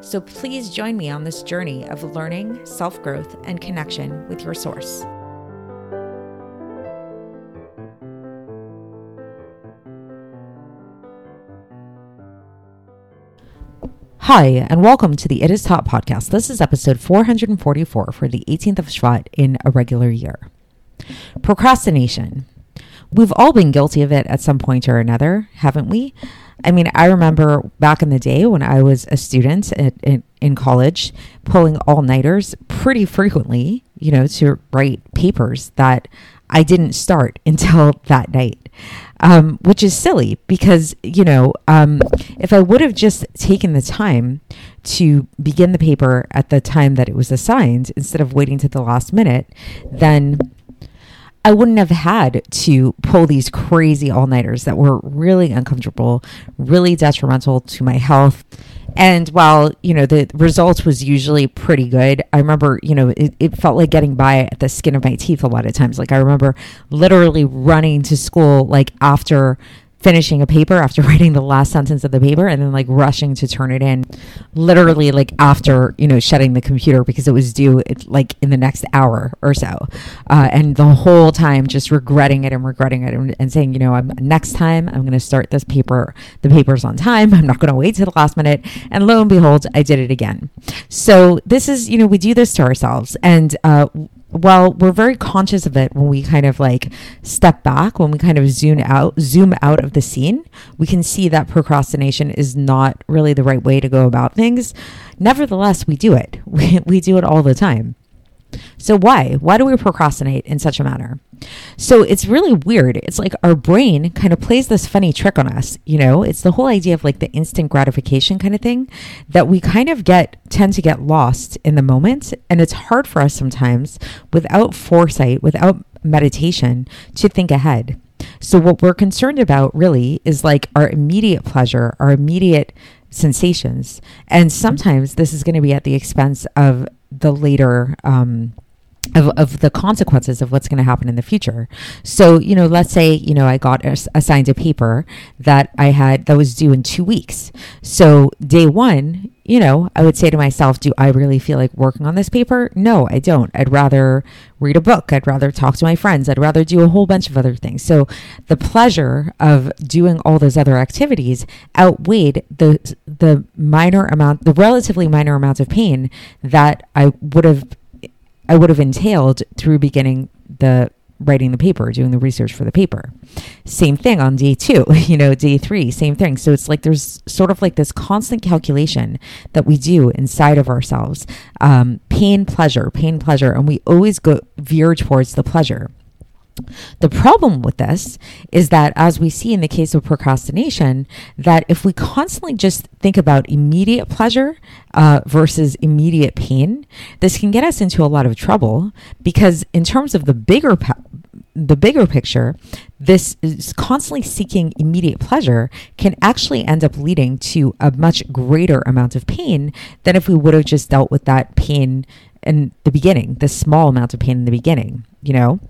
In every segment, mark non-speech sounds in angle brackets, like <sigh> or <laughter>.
So please join me on this journey of learning, self growth, and connection with your source. Hi, and welcome to the It Is Taught podcast. This is episode 444 for the 18th of Shvat in a regular year. Procrastination. We've all been guilty of it at some point or another, haven't we? I mean, I remember back in the day when I was a student at, in, college, pulling all nighters pretty frequently, you know, to write papers that I didn't start <laughs> until that night, um, which is silly because, you know, um, if I would have just taken the time to begin the paper at the time that it was assigned instead of waiting to the last minute, then I wouldn't have had to pull these crazy all nighters that were really uncomfortable, really detrimental to my health. And while, you know, the result was usually pretty good, I remember, you know, it, it, felt like getting by at the skin of my teeth a lot of times. Like I remember literally running to school like after finishing a paper after <laughs> writing the last sentence of the paper and then like rushing to turn it in literally like after you know shutting the computer because it was due like in the next hour or so. Uh, and the whole time just regretting it and regretting it and, and saying you know I'm, next time i'm going to start this paper the papers on time i'm not going to wait to the last minute. And lo and behold i did it again. So this is you know we do this to ourselves. And uh, while we're very conscious of it when we kind of like step back, when we kind of zoom out, zoom out of the scene, we can see that procrastination is not really the right way to go about things. Nevertheless, we do it. <laughs> We, we do it all the time. So why? Why do we procrastinate in such a manner? So it's really weird. It's like our brain kind of plays this funny trick on us, you know? It's the whole idea of like the instant gratification kind of thing that we kind of get tend to get lost in the moment and it's hard for us sometimes without foresight, without meditation to think ahead. So what we're concerned about really is like our immediate pleasure, our immediate sensations. And sometimes this is going to be at the expense of the later um, of, of the consequences of what's going to happen in the future. So, you know, let's say, you know, I got assigned a paper that I had that was due in two weeks. So, day one, you know, I would say to myself, do I really feel like working on this paper? No, I don't. I'd rather read a book. I'd rather talk to my friends. I'd rather do a whole bunch of other things. So, the pleasure of doing all those other activities outweighed the the minor amount, the relatively minor amount of pain that I would have I would have entailed through beginning the writing the paper, doing the research for the paper. Same thing on day two, <laughs> you know, day three, same thing. So it's like there's sort of like this constant calculation that we do inside of ourselves um, pain, pleasure, pain, pleasure. And we always go veer towards the pleasure. The problem with this is that, as we see in the case of procrastination, that if we constantly just think about immediate pleasure uh, versus immediate pain, this can get us into a lot of trouble because, in terms of the bigger the bigger picture, this is constantly seeking immediate pleasure can actually end up leading to a much greater amount of pain than if we would have just dealt with that pain in the beginning, the small amount of pain in the beginning, you know?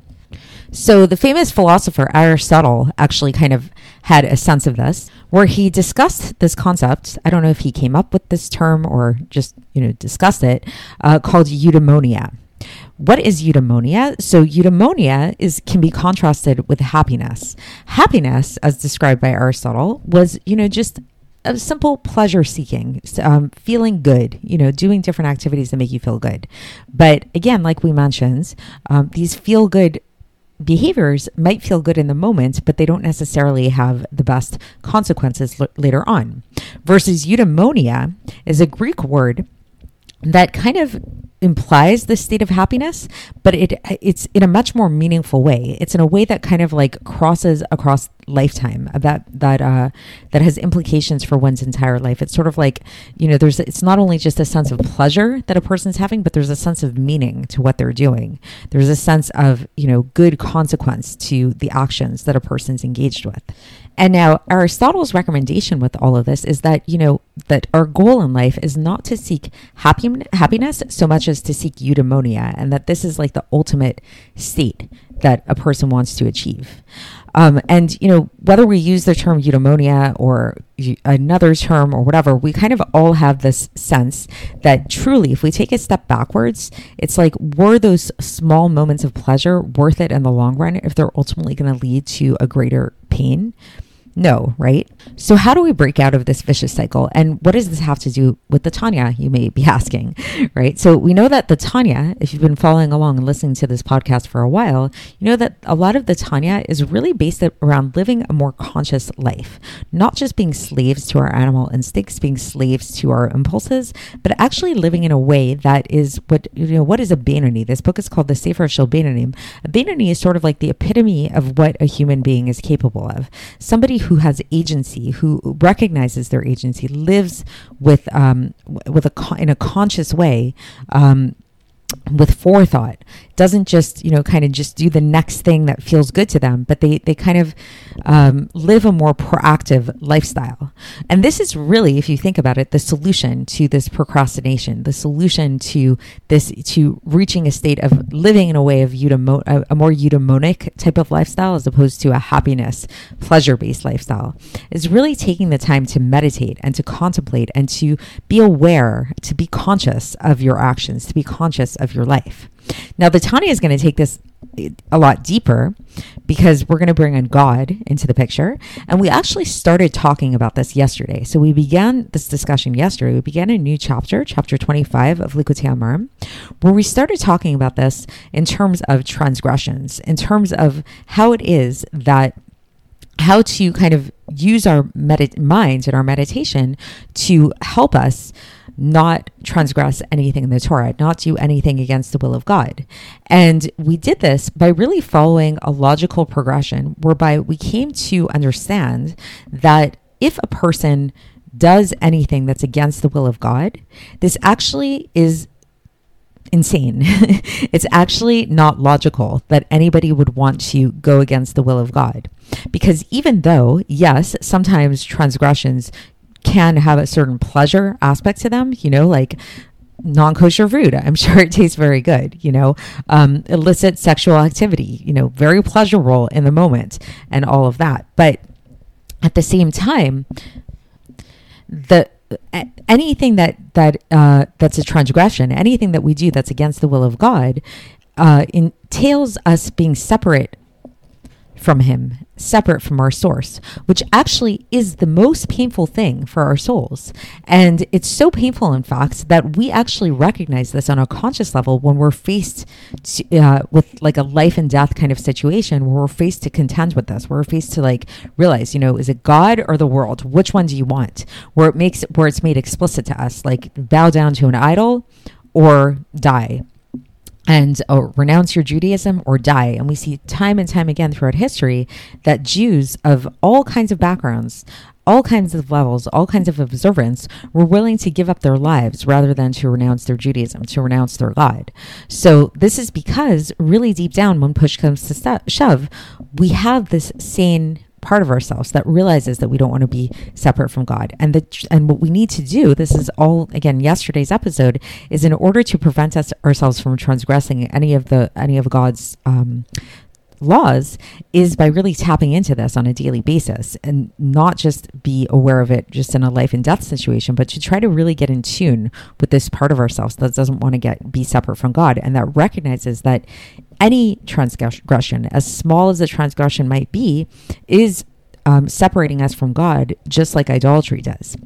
So the famous philosopher Aristotle actually kind of had a sense of this, where he discussed this concept. I don't know if he came up with this term or just you know discussed it, uh, called eudaimonia. What is eudaimonia? So eudaimonia is can be contrasted with happiness. Happiness, as described by Aristotle, was you know just a simple pleasure seeking, um, feeling good, you know, doing different activities that make you feel good. But again, like we mentioned, um, these feel good behaviors might feel good in the moment, but they don't necessarily have the best consequences l- later on. Versus eudaimonia is a Greek word that kind of implies the state of happiness, but it it's in a much more meaningful way. It's in a way that kind of like crosses across lifetime that that uh, that has implications for one's entire life. It's sort of like you know, there's it's not only just a sense of pleasure that a person's having, but there's a sense of meaning to what they're doing. There's a sense of you know good consequence to the actions that a person's engaged with. And now Aristotle's recommendation with all of this is that, you know, that our goal in life is not to seek happy, happiness so much as to seek eudaimonia, and that this is like the ultimate state that a person wants to achieve. Um, and, you know, whether we use the term eudaimonia or another term or whatever, we kind of all have this sense that truly, if we take a step backwards, it's like, were those small moments of pleasure worth it in the long run if they're ultimately going to lead to a greater pain? No, right? So, how do we break out of this vicious cycle? And what does this have to do with the Tanya, you may be <laughs> asking, right? So, we know that the Tanya, if you've been following along and listening to this podcast for a while, you know that a lot of the Tanya is really based around living a more conscious life, not just being slaves to our animal instincts, being slaves to our impulses, but actually living in a way that is what, you know, what is a Benoni? This book is called The Sefer Shel Beinonim. A Benoni is sort of like the epitome of what a human being is capable of. Somebody who has agency, who recognizes their agency, lives with um, with a in a conscious way. Um, with forethought. Doesn't just you know kind of just do the next thing that feels good to them but they they kind of um, live a more proactive lifestyle. And this is really if you think about it the solution to this procrastination the solution to this to reaching a state of living in a way of eudaimo- a, a more eudaimonic type of lifestyle as opposed to a happiness pleasure based lifestyle is really taking the time to meditate and to contemplate and to be aware to be conscious of your actions to be conscious of your life now, the Tanya is going to take this a lot deeper because we're going to bring in God into the picture. And we actually started talking about this yesterday. So we began this discussion yesterday. We began a new chapter, chapter 25 of Likutei Amarim, where we started talking about this in terms of transgressions, in terms of how it is that how to kind of use our minds and our meditation to help us not transgress anything in the Torah, not do anything against the will of God. And we did this by really following a logical progression whereby we came to understand that if a person does anything that's against the will of God, this actually is insane. <laughs> it's actually not logical that anybody would want to go against the will of God. Because even though, yes, sometimes transgressions can have a certain pleasure aspect to them, you know, like non kosher food. I'm <laughs> sure it tastes very good, you know, um, illicit sexual activity, you know, very pleasurable in the moment and all of that. But at the same time, the anything that that uh, that's a transgression, anything that we do that's against the will of God, uh, entails us being separate from Him, separate from our source, which actually is the most painful thing for our souls. And it's so painful, in fact, that we actually recognize this on a conscious level when we're faced to, uh, with like a life and death kind of situation where we're faced to contend with this, where we're faced to like realize, you know, is it God or the world? Which one do you want? Where it makes, where it's made explicit to us, like bow down to an idol or die and uh, renounce your Judaism or die. And we see time and time again throughout history that Jews of all kinds of backgrounds, all kinds of levels, all kinds of observance were willing to give up their lives rather than to renounce their Judaism, to renounce their God. So this is because really deep down, when push comes to shove, we have this sane part of ourselves that realizes that we don't want to be separate from God. And the and what we need to do, this is all again yesterday's episode, is in order to prevent us ourselves from transgressing any of the any of God's um, laws is by really tapping into this on a daily basis and not just be aware of it just in a life and death situation, but to try to really get in tune with this part of ourselves that doesn't want to get be separate from God and that recognizes that any transgression, as small as the transgression might be, is um, separating us from God, just like idolatry does.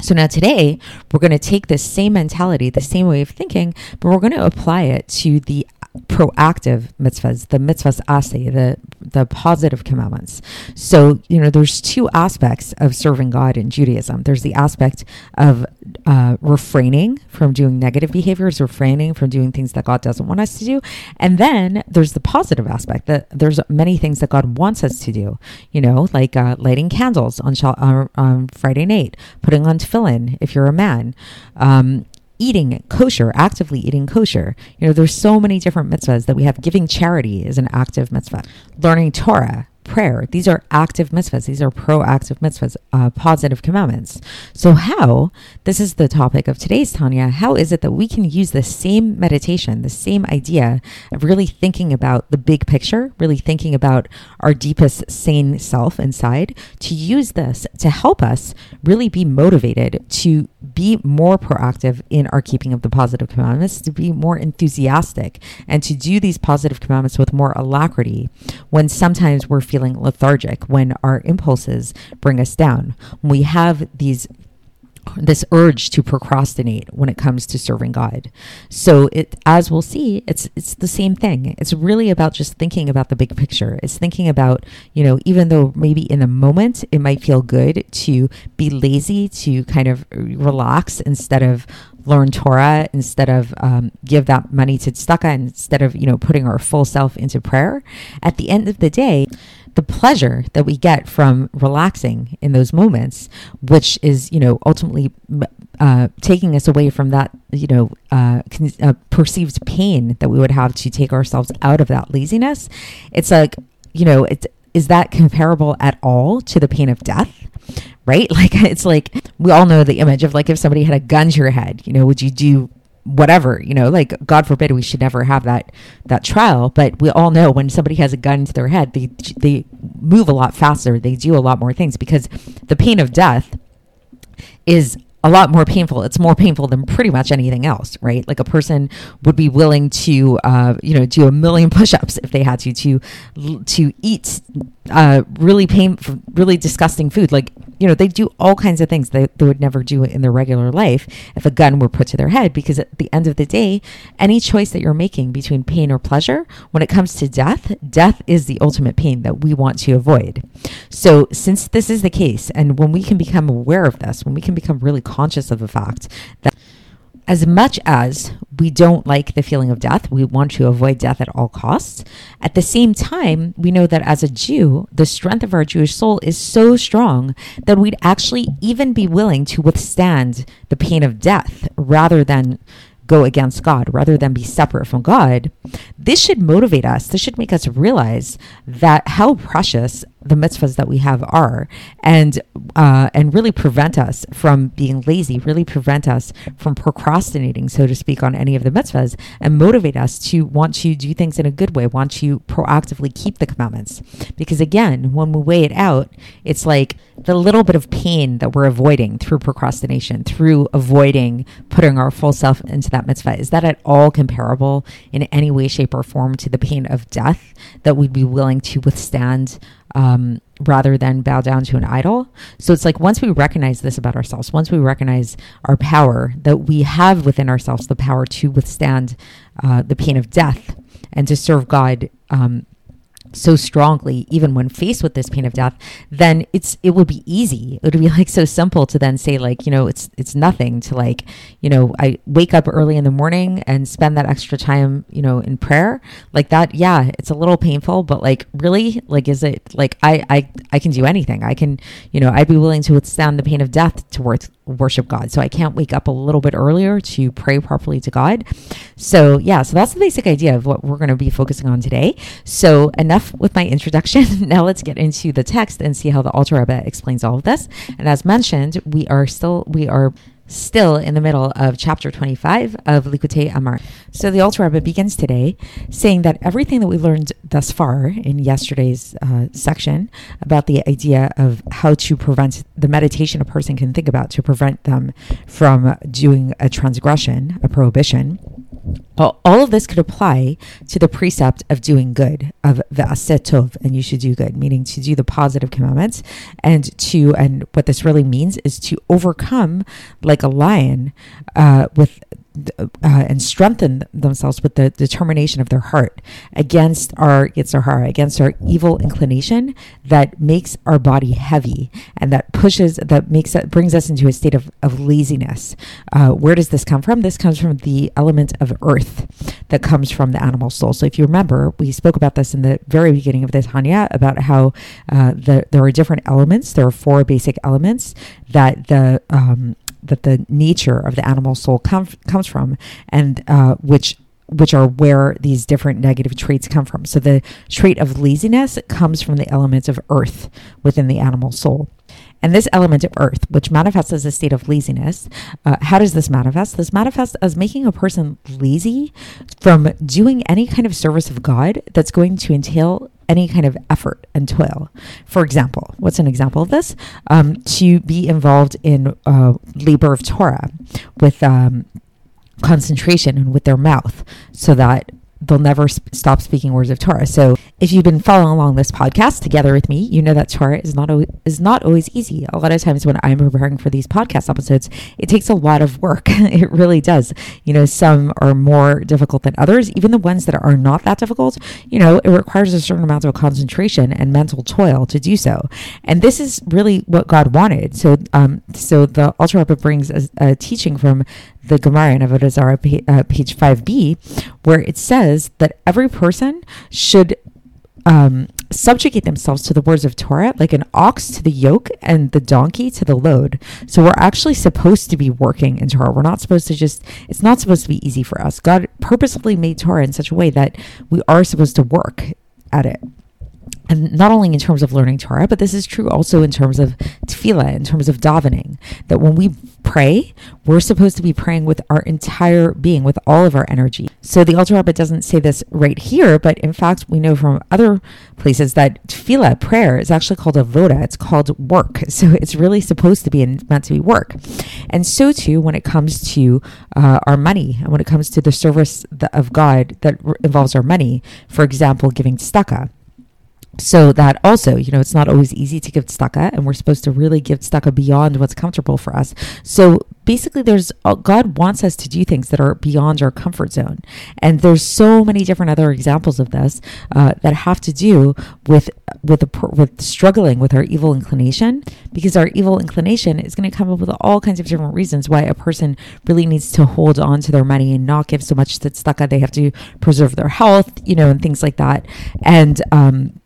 So now today, we're going to take this same mentality, the same way of thinking, but we're going to apply it to the proactive mitzvahs, the mitzvahs aseh, the the positive commandments. So you know, there's two aspects of serving God in Judaism. There's the aspect of uh, refraining from doing negative behaviors, refraining from doing things that God doesn't want us to do, and then there's the positive aspect that there's many things that God wants us to do. You know, like uh, lighting candles on, uh, on Friday night, putting on tefillin if you're a man. Um, eating kosher, actively eating kosher. You know, there's so many different mitzvahs that we have. Giving charity is an active mitzvah. Learning Torah, prayer. These are active mitzvahs. These are proactive mitzvahs, uh, positive commandments. So, how, this is the topic of today's Tanya, how is it that we can use the same meditation, the same idea of really thinking about the big picture, really thinking about our deepest sane self inside, to use this to help us really be motivated to be more proactive in our keeping of the positive commandments, to be more enthusiastic, and to do these positive commandments with more alacrity when sometimes we're feeling feeling lethargic, when our impulses bring us down, we have these this urge to procrastinate when it comes to serving God. So it as we'll see, it's it's the same thing. It's really about just thinking about the big picture. It's thinking about, you know, even though maybe in the moment it might feel good to be lazy, to kind of relax instead of learn Torah instead of um, give that money to tzedakah instead of you know putting our full self into prayer. At the end of the day, the pleasure that we get from relaxing in those moments, which is, you know, ultimately uh, taking us away from that, you know, uh, con- uh, perceived pain that we would have to take ourselves out of that laziness. It's like, you know, it's, is that comparable at all to the pain of death? Right? <laughs> Like, it's like we all know the image of like if somebody had a gun to your head, you know, would you do whatever you know like god forbid we should never have that that trial but we all know when somebody has a gun to their head they they move a lot faster they do a lot more things because the pain of death is a lot more painful. It's more painful than pretty much anything else, right? Like a person would be willing to, uh, you know, do a million <laughs> push-ups if they had to to to eat uh, really painful, really disgusting food. Like you know, they do all kinds of things that they would never do in their regular life if a gun were put to their head. Because at the end of the day, any choice that you're making between pain or pleasure, when it comes to death, death is the ultimate pain that we want to avoid. So, since this is the case, and when we can become aware of this, when we can become really conscious of the fact that as much as we don't like the feeling of death, we want to avoid death at all costs. At the same time, we know that as a Jew, the strength of our Jewish soul is so strong that we'd actually even be willing to withstand the pain of death rather than go against God rather than be separate from God, this should motivate us. This should make us realize that how precious the mitzvahs that we have are, and uh, and really prevent us from being lazy, really prevent us from procrastinating, so to speak, on any of the mitzvahs, and motivate us to want to do things in a good way, want to proactively keep the commandments. Because again, when we weigh it out, it's like the little bit of pain that we're avoiding through procrastination, through avoiding putting our full self into that mitzvah. Is that at all comparable in any way, shape, or form to the pain of death that we'd be willing to withstand? Um, rather than bow down to an idol. So it's like once we recognize this about ourselves, once we recognize our power, that we have within ourselves the power to withstand uh, the pain of death and to serve God um, so strongly even when faced with this pain of death then it's it would be easy. It would be <laughs> like so simple to then say like you know it's it's nothing to like you know i wake up early in the morning and spend that extra time you know in prayer. Like that yeah it's a little painful but like really like is it like i i i can do anything. I can you know i'd be willing to withstand the pain of death to worth worship God. So I can't wake up a little bit earlier to pray properly to God. So, yeah, so that's the basic idea of what we're going to be focusing on today. So, enough with my introduction. <laughs> now let's get into the text and see how the Alter Rebbe explains all of this. And as mentioned, we are still we are still in the middle of chapter 25 of Likutei Amar. So the Alter Rebbe begins today saying that everything that we learned thus far in yesterday's uh, section about the idea of how to prevent the meditation a person can think about to prevent them from doing a transgression, a prohibition, all of this could apply to the precept of doing good, of the aseh tov, and you should do good, meaning to do the positive commandments, and to, and what this really means is to overcome like a lion uh, with uh, and strengthen themselves with the determination of their heart against our Yetzer Hara, against our evil inclination that makes our body heavy and that pushes, that makes that brings us into a state of, of laziness. Uh, where does this come from? This comes from the element of earth that comes from the animal soul. So if you remember, we spoke about this in the very beginning of the Tanya about how uh, the, there are different elements. There are four basic elements that the um, that the nature of the animal soul com- comes from, and uh, which which are where these different negative traits come from. So the trait of laziness comes from the elements of earth within the animal soul. And this element of earth, which manifests as a state of laziness, uh, how does this manifest? This manifests as making a person lazy from doing any kind of service of God that's going to entail any kind of effort and toil. For example, what's an example of this? Um, to be involved in uh, labor of Torah with um, concentration and with their mouth so that they'll never sp- stop speaking words of Torah. So if you've been following along this podcast together with me, you know that Torah is not o- is not always easy. A lot of times when I'm preparing for these podcast episodes, it takes a lot of work. <laughs> it really does. You know, some are more difficult than others. Even the ones that are not that difficult, you know, it requires a certain amount of concentration and mental toil to do so. And this is really what God wanted. So, um, so the Alter Rebbe brings a, a teaching from the Gemara in Avodah Zarah, uh, page 5b, where it says that every person should um, subjugate themselves to the words of Torah, like an ox to the yoke and the donkey to the load. So we're actually supposed to be working in Torah. We're not supposed to just, it's not supposed to be easy for us. God purposefully made Torah in such a way that we are supposed to work at it and not only in terms of learning Torah, but this is true also in terms of tefillah, in terms of davening. That when we pray, we're supposed to be praying with our entire being, with all of our energy. So the Alter Rebbe doesn't say this right here, but in fact, we know from other places that tefillah, prayer, is actually called avoda. It's called work. <laughs> So it's really supposed to be and meant to be work. And so too, when it comes to uh, our money, and when it comes to the service of God that involves our money, for example, giving tzedakah so that also, you know, it's not always easy to give tzedakah, and we're supposed to really give tzedakah beyond what's comfortable for us. So basically, there's uh, God wants us to do things that are beyond our comfort zone, and there's so many different other examples of this uh, that have to do with with with struggling with our evil inclination, because our evil inclination is going to come up with all kinds of different reasons why a person really needs to hold on to their money and not give so much to tzedakah. They have to preserve their health, you know, and things like that, and um,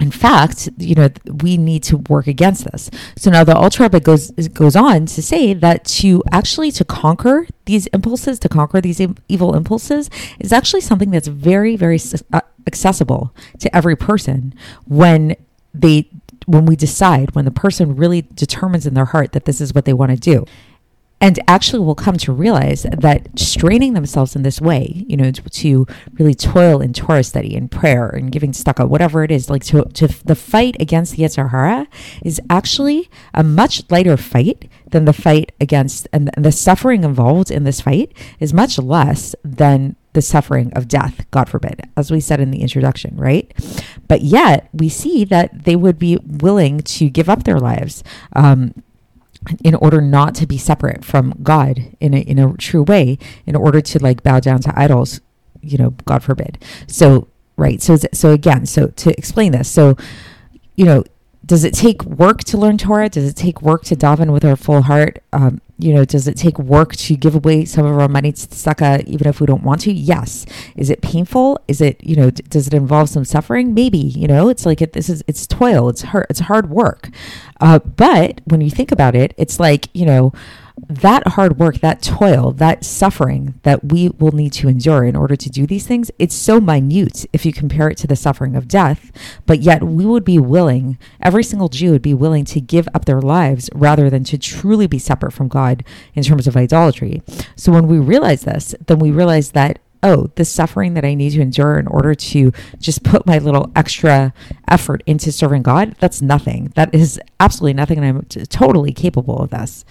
in fact, you know, we need to work against this. So now the Alter Rebbe goes goes on to say that to actually to conquer these impulses, to conquer these evil impulses, is actually something that's very, very uh, accessible to every person when they when we decide when the person really determines in their heart that this is what they want to do and actually will come to realize that straining themselves in this way, you know, to, to really toil in Torah study and prayer and giving tzedakah, whatever it is, like to, to the fight against the Yetzer Hara is actually a much lighter fight than the fight against, and the suffering involved in this fight is much less than the suffering of death, God forbid, as we said in the introduction, right? But yet we see that they would be willing to give up their lives. Um, in order not to be separate from God in a in a true way, in order to like bow down to idols, you know, God forbid. So right, so so again, so to explain this, so you know, does it take work to learn Torah? Does it take work to daven with our full heart? Um, you know, does it take work to give away some of our money to tzedakah even if we don't want to? Yes. Is it painful? Is it, you know, d- does it involve some suffering? Maybe, you know, it's like it, this is, it's toil, it's hard, it's hard work. Uh, but when you think about it, it's like, you know, that hard work, that toil, that suffering that we will need to endure in order to do these things, it's so minute if you compare it to the suffering of death. But yet, we would be willing, every single Jew would be willing to give up their lives rather than to truly be separate from God in terms of idolatry. So, when we realize this, then we realize that oh, the suffering that I need to endure in order to just put my little extra effort into serving God, that's nothing. That is absolutely nothing. And I'm t- totally capable of this.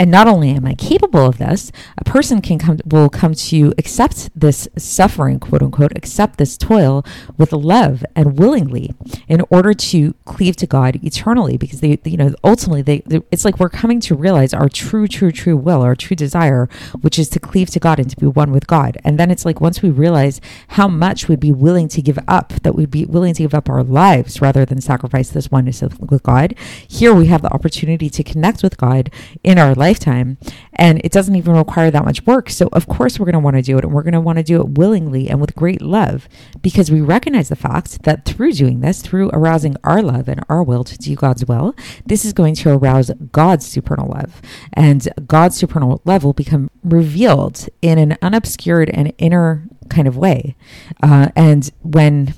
And not only am I capable of this, a person can come will come to accept this suffering, quote unquote, accept this toil with love and willingly in order to cleave to God eternally because they you know ultimately they, they it's like we're coming to realize our true true true will, our true desire, which is to cleave to God and to be one with God. And then it's like once we realize how much we'd be willing to give up, that we'd be willing to give up our lives rather than sacrifice this oneness with God, here we have the opportunity to connect with God in our lifetime. And it doesn't even require that much work. So, of course, we're going to want to do it. And we're going to want to do it willingly and with great love because we recognize the fact that through doing this, through arousing our love and our will to do God's will, this is going to arouse God's supernal love. And God's supernal love will become revealed in an unobscured and inner kind of way. Uh, and when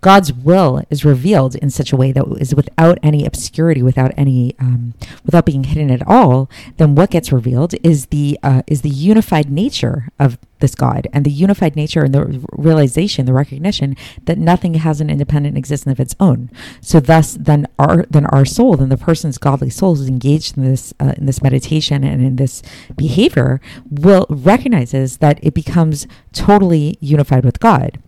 God's will is revealed in such a way that is without any obscurity, without any, um, without being hidden at all, then what gets revealed is the uh, is the unified nature of this God and the unified nature and the realization, the recognition that nothing has an independent existence of its own. So thus, then our then our soul, then the person's godly soul is engaged in this uh, in this meditation and in this behavior, will recognizes that it becomes totally unified with God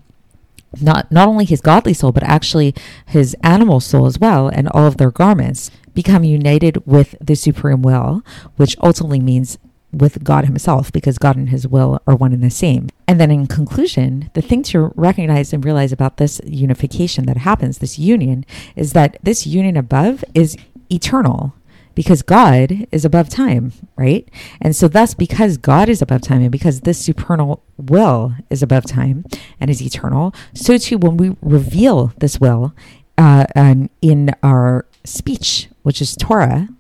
not not only his godly soul but actually his animal soul as well and all of their garments become united with the supreme will which ultimately means with God himself because God and his will are one and the same. And then in conclusion, the thing to recognize and realize about this unification that happens, this union, is that this union above is eternal because God is above time, right? And so, thus, because God is above time and because this supernal will is above time and is eternal, so too, when we reveal this will uh, in our speech, which is Torah,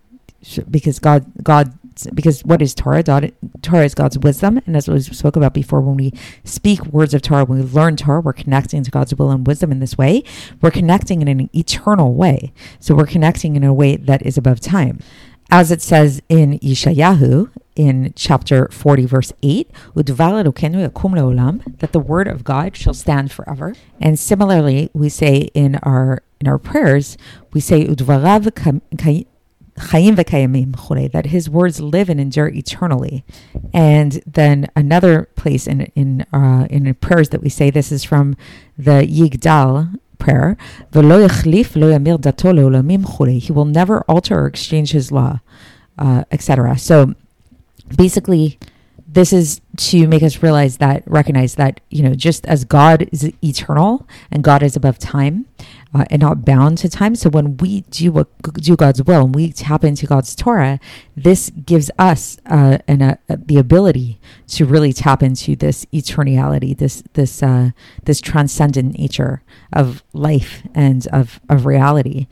because God, God because what is Torah? Torah is God's wisdom. And as we spoke about before, when we speak words of Torah, when we learn Torah, we're connecting to God's will and wisdom in this way. We're connecting in an eternal way. So we're connecting in a way that is above time. As it says in Yeshayahu, in chapter 40, verse 8, that the word of God shall stand forever. And similarly, we say in our in our prayers, we say Chaim v'kayamim that his words live and endure eternally. And then another place in in uh, in prayers that we say this is from the Yigdal prayer. He will never alter or exchange his law, uh, etc. So basically this is to make us realize that recognize that you know just as god is eternal and god is above time uh, and not bound to time. So when we do what do god's will and we tap into god's torah this gives us uh, an, uh, the ability to really tap into this eternality this this uh, this transcendent nature of life and of of reality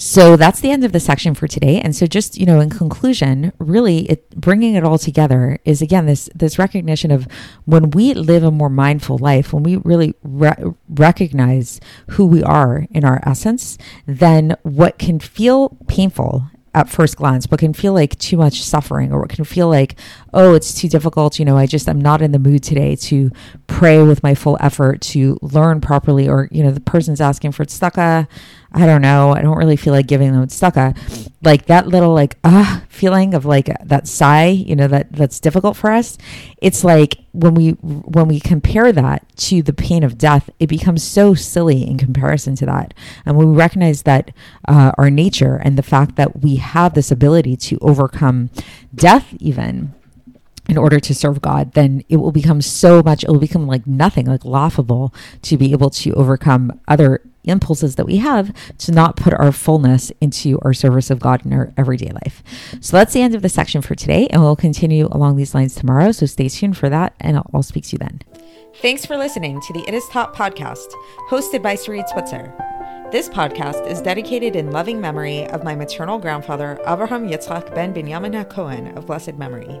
so that's the end of the section for today. And so just, you know, in conclusion, really it bringing it all together is again this this recognition of when we live a more mindful life, when we really re- recognize who we are in our essence, then what can feel painful at first glance, what can feel like too much suffering or what can feel like, oh, it's too difficult. You know, I just, I'm not in the mood today to pray with my full effort, to learn properly. Or, you know, the person's asking for tzedakah. I don't know. I don't really feel like giving them tzedakah. Like that little like ah uh, feeling of like that sigh, you know, that that's difficult for us. It's like when we when we compare that to the pain of death, it becomes so silly in comparison to that. And when we recognize that uh, our nature and the fact that we have this ability to overcome death, even in order to serve God, then it will become so much, it will become like nothing, like laughable to be able to overcome other impulses that we have to not put our fullness into our service of God in our everyday life. So that's the end of the section for today, and we'll continue along these lines tomorrow. So stay tuned for that, and I'll, I'll speak to you then. Thanks for listening to the It Is Taught podcast, hosted by Sarit Switzer. This podcast is dedicated in loving memory of my maternal grandfather, Avraham Yitzchak ben Binyamin HaKohen of blessed memory.